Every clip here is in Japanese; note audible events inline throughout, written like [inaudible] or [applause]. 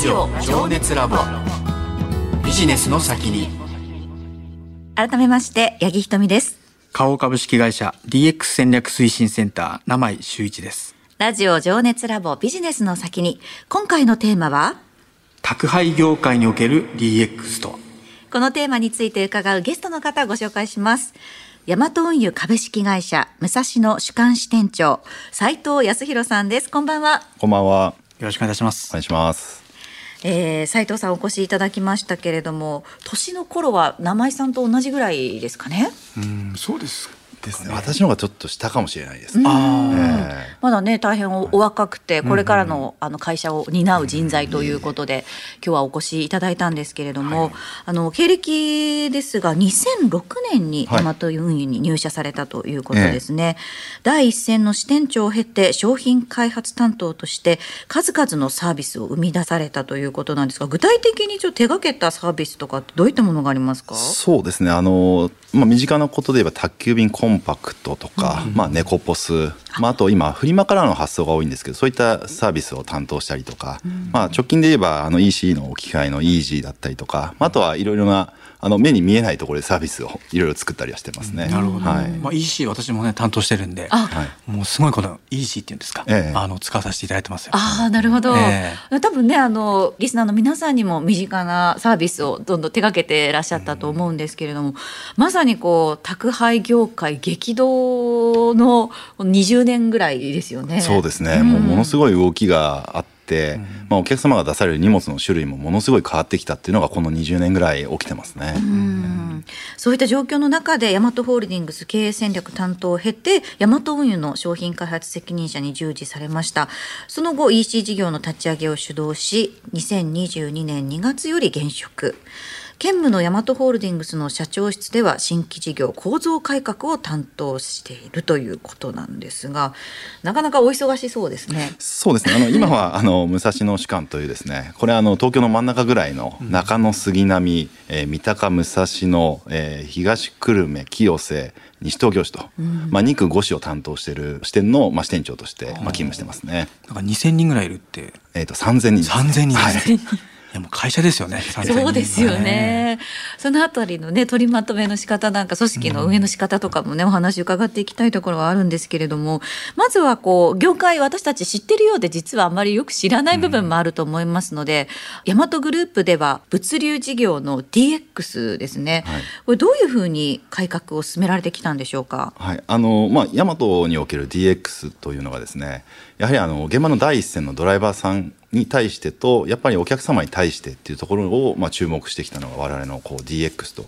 ジオ情熱ラボ。ビジネスの先に。改めまして八木ひとみです。花王株式会社 DX 戦略推進センター名前修一です。ラジオ情熱ラボビジネスの先に。今回のテーマは？宅配業界における DX と。はこのテーマについて伺うゲストの方をご紹介します。大和運輸株式会社武蔵野主幹支店長斉藤康弘さんです。こんばんは。こんばんは。よろしくお願いします。お願いします。えー、斉藤さんお越しいただきましたけれども年の頃は名前さんと同じぐらいですかね？うんそうですですね。私の方がちょっと下かもしれないです。まだね大変おお若くてこれからの,、あの会社を担う人材ということで、今日はお越しいただいたんですけれども、あの経歴ですが2006年にはい大和運輸に入社されたということですね、第一線の支店長を経て商品開発担当として数々のサービスを生み出されたということなんですが具体的にちょっと手掛けたサービスとかってどういったものがありますか？ーそうですね。あのまあ身近なことで言えば宅急便コンパクトとか、まあネコポス、まああと今フリマからの発送が多いんですけど、そういったサービスを担当したりとか、まあ直近で言えばあの EC の置き換えのイージーだったりとか、まああとはいろいろなあの目に見えないところでサービスをいろいろ作ったりはしてますね。なるほど、はい。まあ、EC 私もね担当してるんで。もうすごいこの EC っていうんですか、ええあの使わさせていただいてますよああなるほど、え多分ねあのリスナーの皆さんにも身近なサービスをどんどん手掛けていらっしゃったと思うんですけれども、まさにこう宅配業界激動の20年ぐらいですよね。そうですね、うんもうものすごい動きがあって、まあ、お客様が出される荷物の種類もものすごい変わってきたっていうのがこの20年ぐらい起きてますね。うん。そういった状況の中でヤマトホールディングス経営戦略担当を経てヤマト運輸の商品開発責任者に従事されました。その後 EC 事業の立ち上げを主導し2022年2月より現職。兼務のヤマトホールディングスの社長室では新規事業構造改革を担当しているということなんですがなかなかお忙しそうですね。そうですね。あの今はあの武蔵野主幹というですねこれあの東京の真ん中ぐらいの中野杉並、えー三鷹武蔵野、えー東久留米清瀬西東京市と、まあ、2区5市を担当している支店の、まあ、支店長として、まあ、勤務してますね。なんか2000人ぐらいいるって。えー、と3000人です3000人はいですね、い、やもう会社ですよね3000人そうですよね。そのあたりのね取りまとめの仕方なんか組織の運営の仕方とかもね、お話伺っていきたいところはあるんですけれどもまずはこう業界私たち知ってるようで実はあまりよく知らない部分もあると思いますので、大和グループでは物流事業の DX ですね、はい。これどういうふうに改革を進められてきたんでしょうか？はい、あのまあ大和における DX というのがですねやはりあの現場の第一線のドライバーさんに対してとやっぱりお客様に対してっていうところを、まあ、注目してきたのが我々のこう DX と、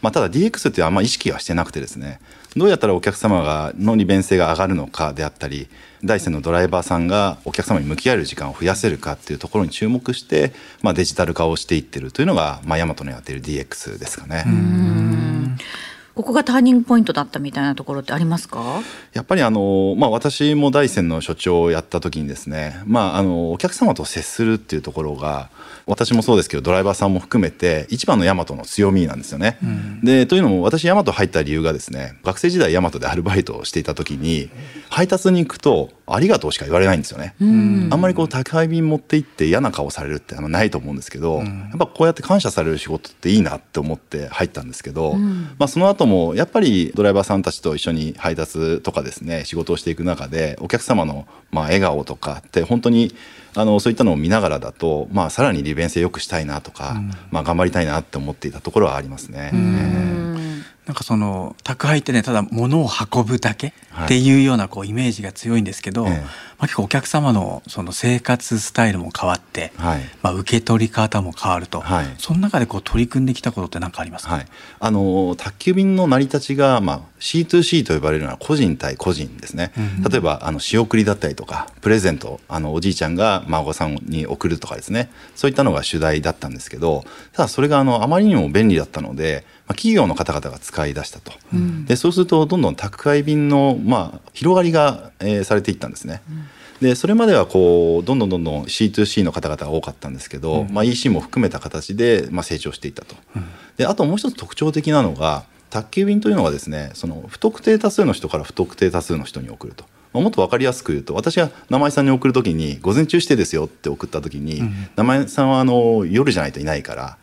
まあ、ただ DX っていうのはあんま意識はしてなくてですね。どうやったらお客様がの利便性が上がるのかであったり第一線のドライバーさんがお客様に向き合える時間を増やせるかっていうところに注目して、まあ、デジタル化をしていってるというのが、まあ、大和のやっている DX ですかね。ここがターニングポイントだったみたいなところってありますか？やっぱりあの、まあ、私も大山の所長をやった時にですね、まあ、あのお客様と接するっていうところが私もそうですけどドライバーさんも含めて一番のヤマトの強みなんですよね。でというのも私ヤマト入った理由がですね学生時代ヤマトでアルバイトをしていた時に配達に行くと「ありがとう」しか言われないんですよね。あんまりこう宅配便持って行って嫌な顔されるってあのないと思うんですけど、やっぱこうやって感謝される仕事っていいなって思って入ったんですけど、まあ、その後もやっぱりドライバーさんたちと一緒に配達とかですね仕事をしていく中でお客様のまあ笑顔とかって本当にあのそういったのを見ながらだと、まあ、さらに利便性良くしたいなとか、まあ、頑張りたいなって思っていたところはありますね。なんかその宅配ってねただ物を運ぶだけっていうようなこうイメージが強いんですけど、ええ。まあ、結構お客様のその生活スタイルも変わって、はい。まあ、受け取り方も変わると、はい。その中でこう取り組んできたことって何かありますか、はい、あの宅急便の成り立ちが、まあ、C2C と呼ばれるのは個人対個人ですね、例えばあの仕送りだったりとかプレゼントあのおじいちゃんが孫さんに送るとかですね。そういったのが主題だったんですけどただそれがあのあまりにも便利だったので、まあ、企業の方々が使い出したと、でそうするとどんどん宅配便の、まあ、広がりが、えーされていったんですね。でそれまではこうどんどんどんどん C2C の方々が多かったんですけど、まあ、EC も含めた形で、まあ、成長していったと。であともう一つ特徴的なのが宅急便というのはですねその不特定多数の人から不特定多数の人に送ると。ままあもっと分かりやすく言うと私が名前さんに送る時に「午前中指定ですよ」って送った時に、名前さんはあの夜じゃないといないから。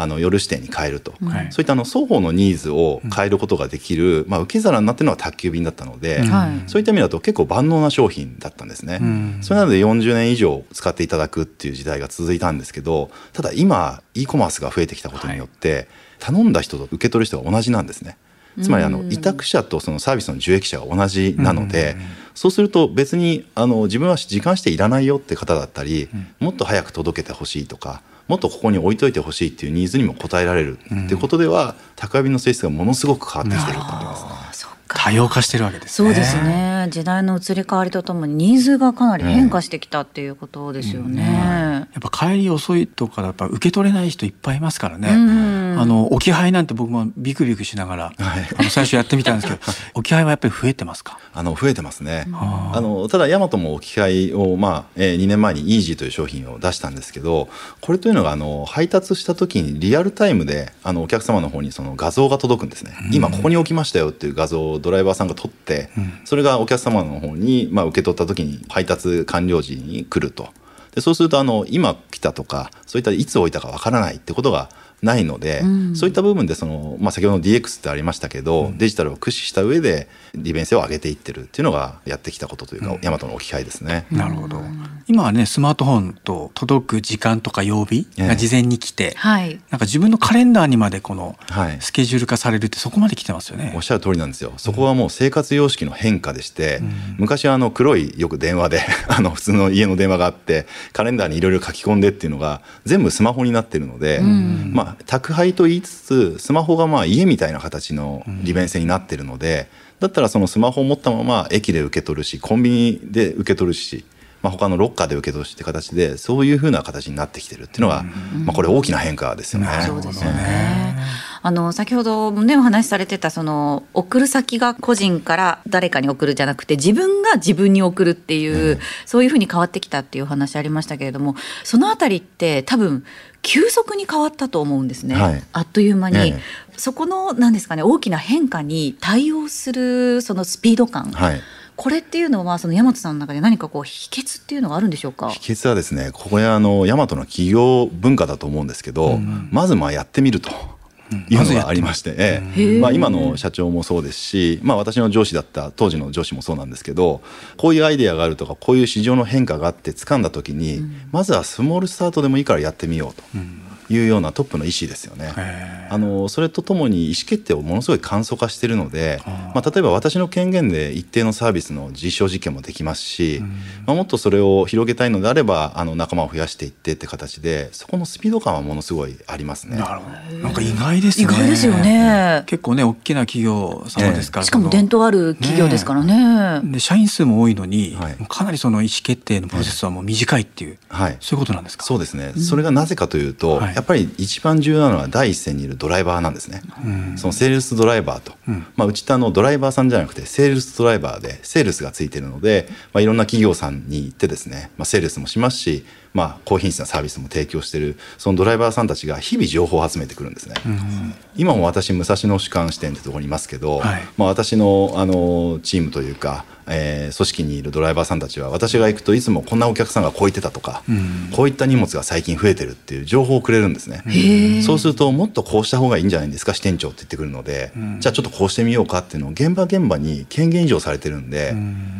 あの夜指定に変えると、はい。そういったあの双方のニーズを変えることができる、まあ、受け皿になってるのは宅急便だったので、はい。そういった意味だと結構万能な商品だったんですね。ん。それなので40年以上使っていただくっていう時代が続いたんですけどただ今 e コマースが増えてきたことによって、頼んだ人と受け取る人が同じなんですね。つまりあの委託者とそのサービスの受益者が同じなので、そうすると別にあの自分は時間していらないよって方だったり、もっと早く届けてほしいとかもっとここに置いといてほしいっていうニーズにも応えられるっていうことでは、宅配便の性質がものすごく変わってきてると思いますね。多様化してるわけですね。そうですね時代の移り変わりとともにニーズがかなり変化してきたっていうことですよね。やっぱ帰り遅いとかやっぱ受け取れない人いっぱいいますからね。うんあの置き配なんて僕もビクビクしながら、はい。あの最初やってみたんですけど、[laughs] 置き配はやっぱり増えてますか？あの増えてますね。あーあのただヤマトも置き換えを、まあえー2年前にイージーという商品を出したんですけどこれというのがあの配達した時にリアルタイムであのお客様の方にその画像が届くんですね、今ここに置きましたよっていう画像をドライバーさんが撮って、それがお客様の方に、まあ、受け取った時に配達完了時に来ると。でそうするとあの今来たとかそういったいつ置いたかわからないってことがないので、そういった部分でその、まあ、先ほどの DX ってありましたけど、デジタルを駆使した上で利便性を上げていってるっていうのがやってきたことというか、ヤマトの置き換えですね。なるほど。今はねスマートフォンと届く時間とか曜日が事前に来て、はい。なんか自分のカレンダーにまでこのはい。スケジュール化されるってそこまで来てますよね。おっ。しゃる通りなんですよ。そこはもう生活様式の変化でして、昔はあの黒いよく電話で [laughs] あの普通の家の電話があってカレンダーにいろいろ書き込んでっていうのが全部スマホになってるので、まあ宅配と言いつつスマホがまあ家みたいな形の利便性になってるので、だったらそのスマホを持ったまま駅で受け取るしコンビニで受け取るし。まあ、他のロッカーで受け取るしって形でそういうふうな形になってきてるっていうのが、まあ、これ大きな変化ですよね。そうですよね。あの先ほどもねお話しされてたその送る先が個人から誰かに送るじゃなくて自分が自分に送るっていう、そういうふうに変わってきたっていうお話ありましたけれどもそのあたりって多分急速に変わったと思うんですね、はい。あっという間に、ええ。そこのなんですかね大きな変化に対応するそのスピード感、はい。これっていうのはその大和さんの中で何かこう秘訣っていうのがあるんでしょうか？秘訣はですねここやあの大和の企業文化だと思うんですけど、まずまあやってみると。いうのがありまして、ええ。まあ、今の社長もそうですし、まあ、私の上司だった当時の上司もそうなんですけどこういうアイデアがあるとかこういう市場の変化があって掴んだ時に、まずはスモールスタートでもいいからやってみようというようなトップの意思ですよね。へあのそれとともに意思決定をものすごい簡素化しているので、まあ、例えば私の権限で一定のサービスの実証実験もできますし、まあ、もっとそれを広げたいのであればあの仲間を増やしていってって形でそこのスピード感はものすごいありますね。なるほど。なんか意外ですね。意外ですよね。結構ね大きな企業様ですから。しかも伝統ある企業ですからね。で社員数も多いのに、はい。かなりその意思決定のプロセスはもう短いっていう、はい。そういうことなんですか？そうですね、それがなぜかというと、はいやっぱり一番重要なのは第一線にいるドライバーなんですね、そのセールスドライバーと、うん。まあ、うちってあのドライバーさんじゃなくてセールスドライバーでセールスがついてるので、まあ、いろんな企業さんに行ってですね、まあ、セールスもしますし、まあ、高品質なサービスも提供しているそのドライバーさんたちが日々情報を集めてくるんですね、今も私武蔵野主幹支店ってところにいますけど、はい。まあ、私のあのチームというか、えー組織にいるドライバーさんたちは私が行くといつもこんなお客さんがこう言ってたとか、こういった荷物が最近増えてるっていう情報をくれるんですね。そうするともっとこうした方がいいんじゃないですか支店長って言ってくるので、じゃあちょっとこうしてみようかっていうのを現場現場に権限以上されてるんで、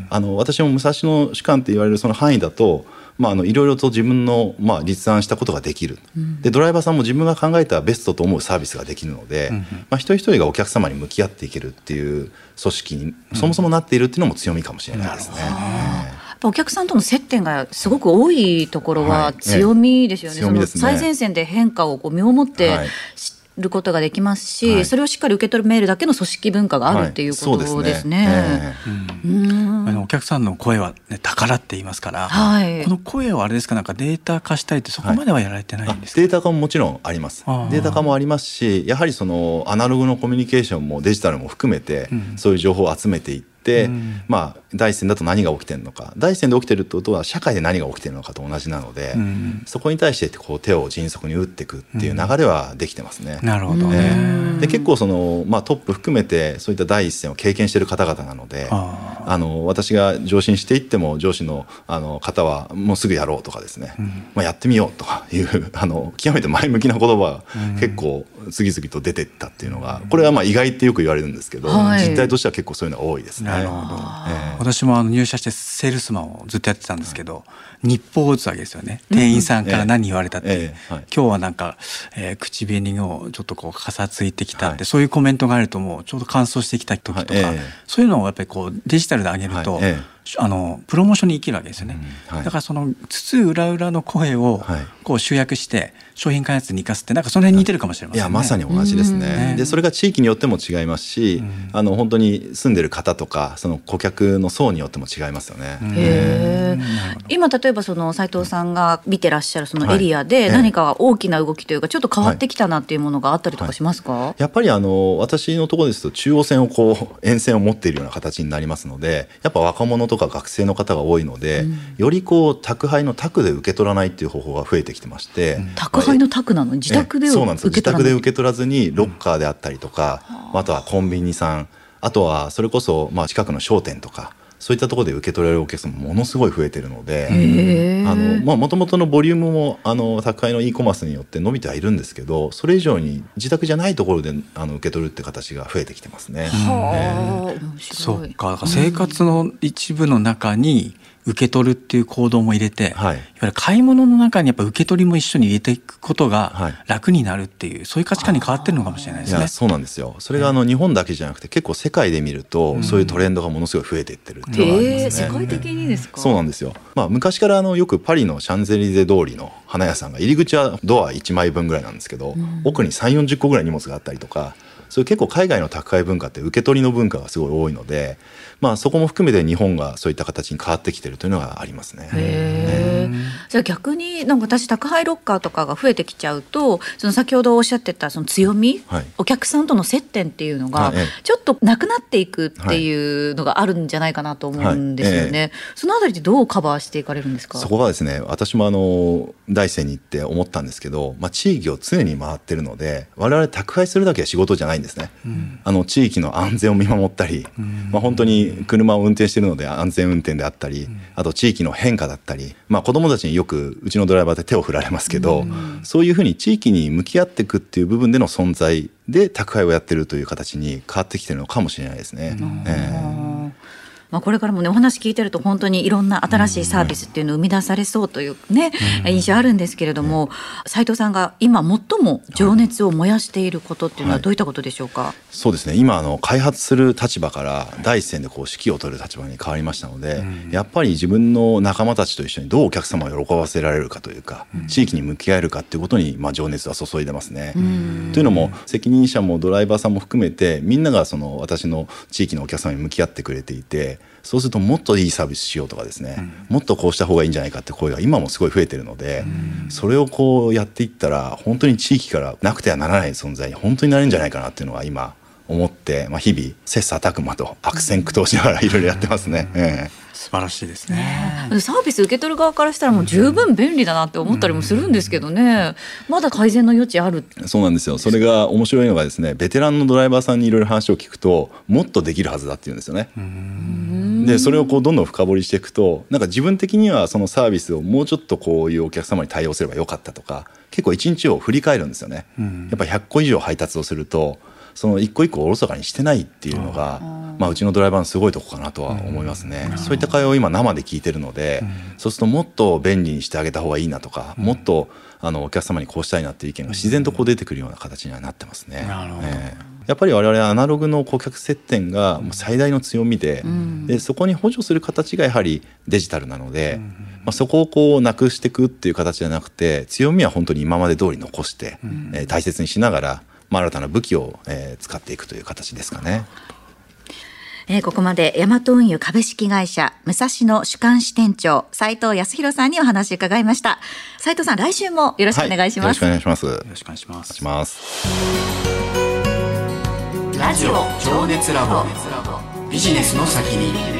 あの私も武蔵野主幹って言われるその範囲だと。まあ、あのいろいろと自分の、まあ、立案したことができる、でドライバーさんも自分が考えたベストと思うサービスができるので、まあ、一人一人がお客様に向き合っていけるっていう組織にそもそもなっているっていうのも強みかもしれないですね。やっぱお客さんとの接点がすごく多いところははい強みですよね。強みですねその最前線で変化をこう身をもってはい知ることができますし、はい。それをしっかり受け取るメールだけの組織文化があるっていうことですね。ええうん。あのお客さんの声は、ね、宝って言いますから、はい。この声をあれですかなんかデータ化したいってそこまではやられてないあんですか、データ化ももちろんあります。データ化もありますしやはりそのアナログのコミュニケーションもデジタルも含めて、そういう情報を集めていってって、うん。まあ第一線だと何が起きてるのか。第一線で起きてるってことは社会で何が起きてるのかと同じなので、うんそこに対してこう手を迅速に打っていくっていう流れはできてますね。なるほどね。えで結構その、まあ、トップ含めてそういった第一線を経験している方々なのでああ。の私が上司にしていっても上司のあの方はもうすぐやろうとかですね、まあ、やってみようとかいう [laughs] あの極めて前向きな言葉が結構次々と出てったっていうのがこれはまあ意外ってよく言われるんですけど、はい。実態としては結構そういうのが多いですね。なるほど。ええ。私もあの入社してセールスマンをずっとやってたんですけど、日報を打つわけですよね。店員さんから何言われたって、ええ。ええはい。今日はなんか、えー口紅をちょっとこうかさついてきたって、はい。そういうコメントがあるともうちょうど乾燥してきた時とか、そういうのをやっぱりこうデジタルで上げると、あのプロモーションに生きるわけですよね、うんはい。だからその津々浦々の声をはい。こう集約して商品開発に生かすってなんかその辺に似てるかもしれませんね。い。やまさに同じですうん。ね。でそれが地域によっても違いますし、あの本当に住んでる方とかその顧客の層によっても違いますよね。へえ今例えばその斉藤さんが見てらっしゃるそのエリアでえ何か大きな動きというかちょっと変わってきたなっていうものがあったりとかしますか、やっぱりあの私のところですと中央線をこう沿線を持っているような形になりますのでやっぱ若者とか学生の方が多いので、よりこう宅配の宅で受け取らないっていう方法が増えてきてまして、宅配の宅なの？に自宅でええそうなんです受け取らない？自宅で受け取らずにロッカーであったりとか、あとはコンビニさんあとはそれこそまあ近くの商店とかそういったところで受け取られるお客様ものすごい増えてるので。へえあのまあ元々のボリュームもあの宅配の e コマースによって伸びてはいるんですけどそれ以上に自宅じゃないところであの受け取るって形が増えてきてますね。はあ。面そ白い。っか。生活の一部の中に受け取るっていう行動も入れて、はい。いわゆる買い物の中にやっぱ受け取りも一緒に入れていくことはい。が楽になるっていう、そういう価値観に変わってるのかもしれないですね。そうなんですよ。それがあの日本だけじゃなくて結構世界で見ると、そういうトレンドがものすごい増えていってるっていうのがありええますね。世界的にですか？そうなんですよ、まあ、昔からあのよくパリのシャンゼリゼ通りの花屋さんが入り口はドア1枚分ぐらいなんですけど、奥に3 4 0個ぐらい荷物があったりとかそういう結構海外の宅配文化って受け取りの文化がすごい多いので、まあ、そこも含めて日本がそういった形に変わってきてるというのがありますね。へえじゃあ逆になんか私宅配ロッカーとかが増えてきちゃうとその先ほどおっしゃってたその強み、はい。お客さんとの接点っていうのがちょっとなくなっていくっていうのがあるんじゃないかなと思うんですよね、はい。えそのあたりってどうカバーしていかれるんですか？そこはですね私もあの大山に行って思ったんですけど、まあ、地域を常に回ってるので我々宅配するだけは仕事じゃないんですね、あの地域の安全を見守ったり、まあ、本当に車を運転してるので安全運転であったり、あと地域の変化だったり、まあ、子どもたちによくうちのドライバーで手を振られますけど、そういうふうに地域に向き合っていくっていう部分での存在で宅配をやってるという形に変わってきてるのかもしれないですね。ええまあ、これからもねお話聞いてると本当にいろんな新しいサービスっていうのを生み出されそうというね、印象あるんですけれども斉藤さんが今最も情熱を燃やしていることっていうのははい。どういったことでしょうか、そうですね。今あの開発する立場から第一線でこう指揮を取る立場に変わりましたので、やっぱり自分の仲間たちと一緒にどうお客様を喜ばせられるかというか、地域に向き合えるかということに、まあ、情熱は注いでますね。というのも責任者もドライバーさんも含めてみんながその私の地域のお客様に向き合ってくれていてそうするともっといいサービスしようとかですね、もっとこうした方がいいんじゃないかって声が今もすごい増えてるので、それをこうやっていったら本当に地域からなくてはならない存在に本当になれるんじゃないかなっていうのが今思って、まあ、日々切磋琢磨と悪戦苦闘しながらいろいろやってますね。ええ。素晴らしいですね。サービス受け取る側からしたらもう十分便利だなって思ったりもするんですけどね、まだ改善の余地ある？そうなんですよ。それが面白いのがですねベテランのドライバーさんにいろいろ話を聞くともっとできるはずだって言うんですよね。でそれをこうどんどん深掘りしていくとなんか自分的にはそのサービスをもうちょっとこういうお客様に対応すればよかったとか結構一日を振り返るんですよね。やっぱ100個以上配達をするとその一個一個おろそかにしてないっていうのが、まあ、うちのドライバーのすごいとこかなとは思いますね。そういった会話を今生で聞いてるので、そうするともっと便利にしてあげた方がいいなとか、もっとあのお客様にこうしたいなっていう意見が自然とこう出てくるような形にはなってますね。なるほど。ええやっぱり我々アナログの顧客接点が最大の強みで,、でそこに補助する形がやはりデジタルなので、まあ、そこをこうなくしていくっていう形じゃなくて強みは本当に今まで通り残して、えー大切にしながら、まあ、新たな武器を、えー使っていくという形ですかね。えーここまでヤマト運輸株式会社武蔵野主幹支店長斉藤康弘さんにお話を伺いました斉藤さん来週もよろしくお願いします、はい、よろしくお願いします。よろしくお願いしますいし。ます。ラジオ情熱ラボ。ビジネスの先に。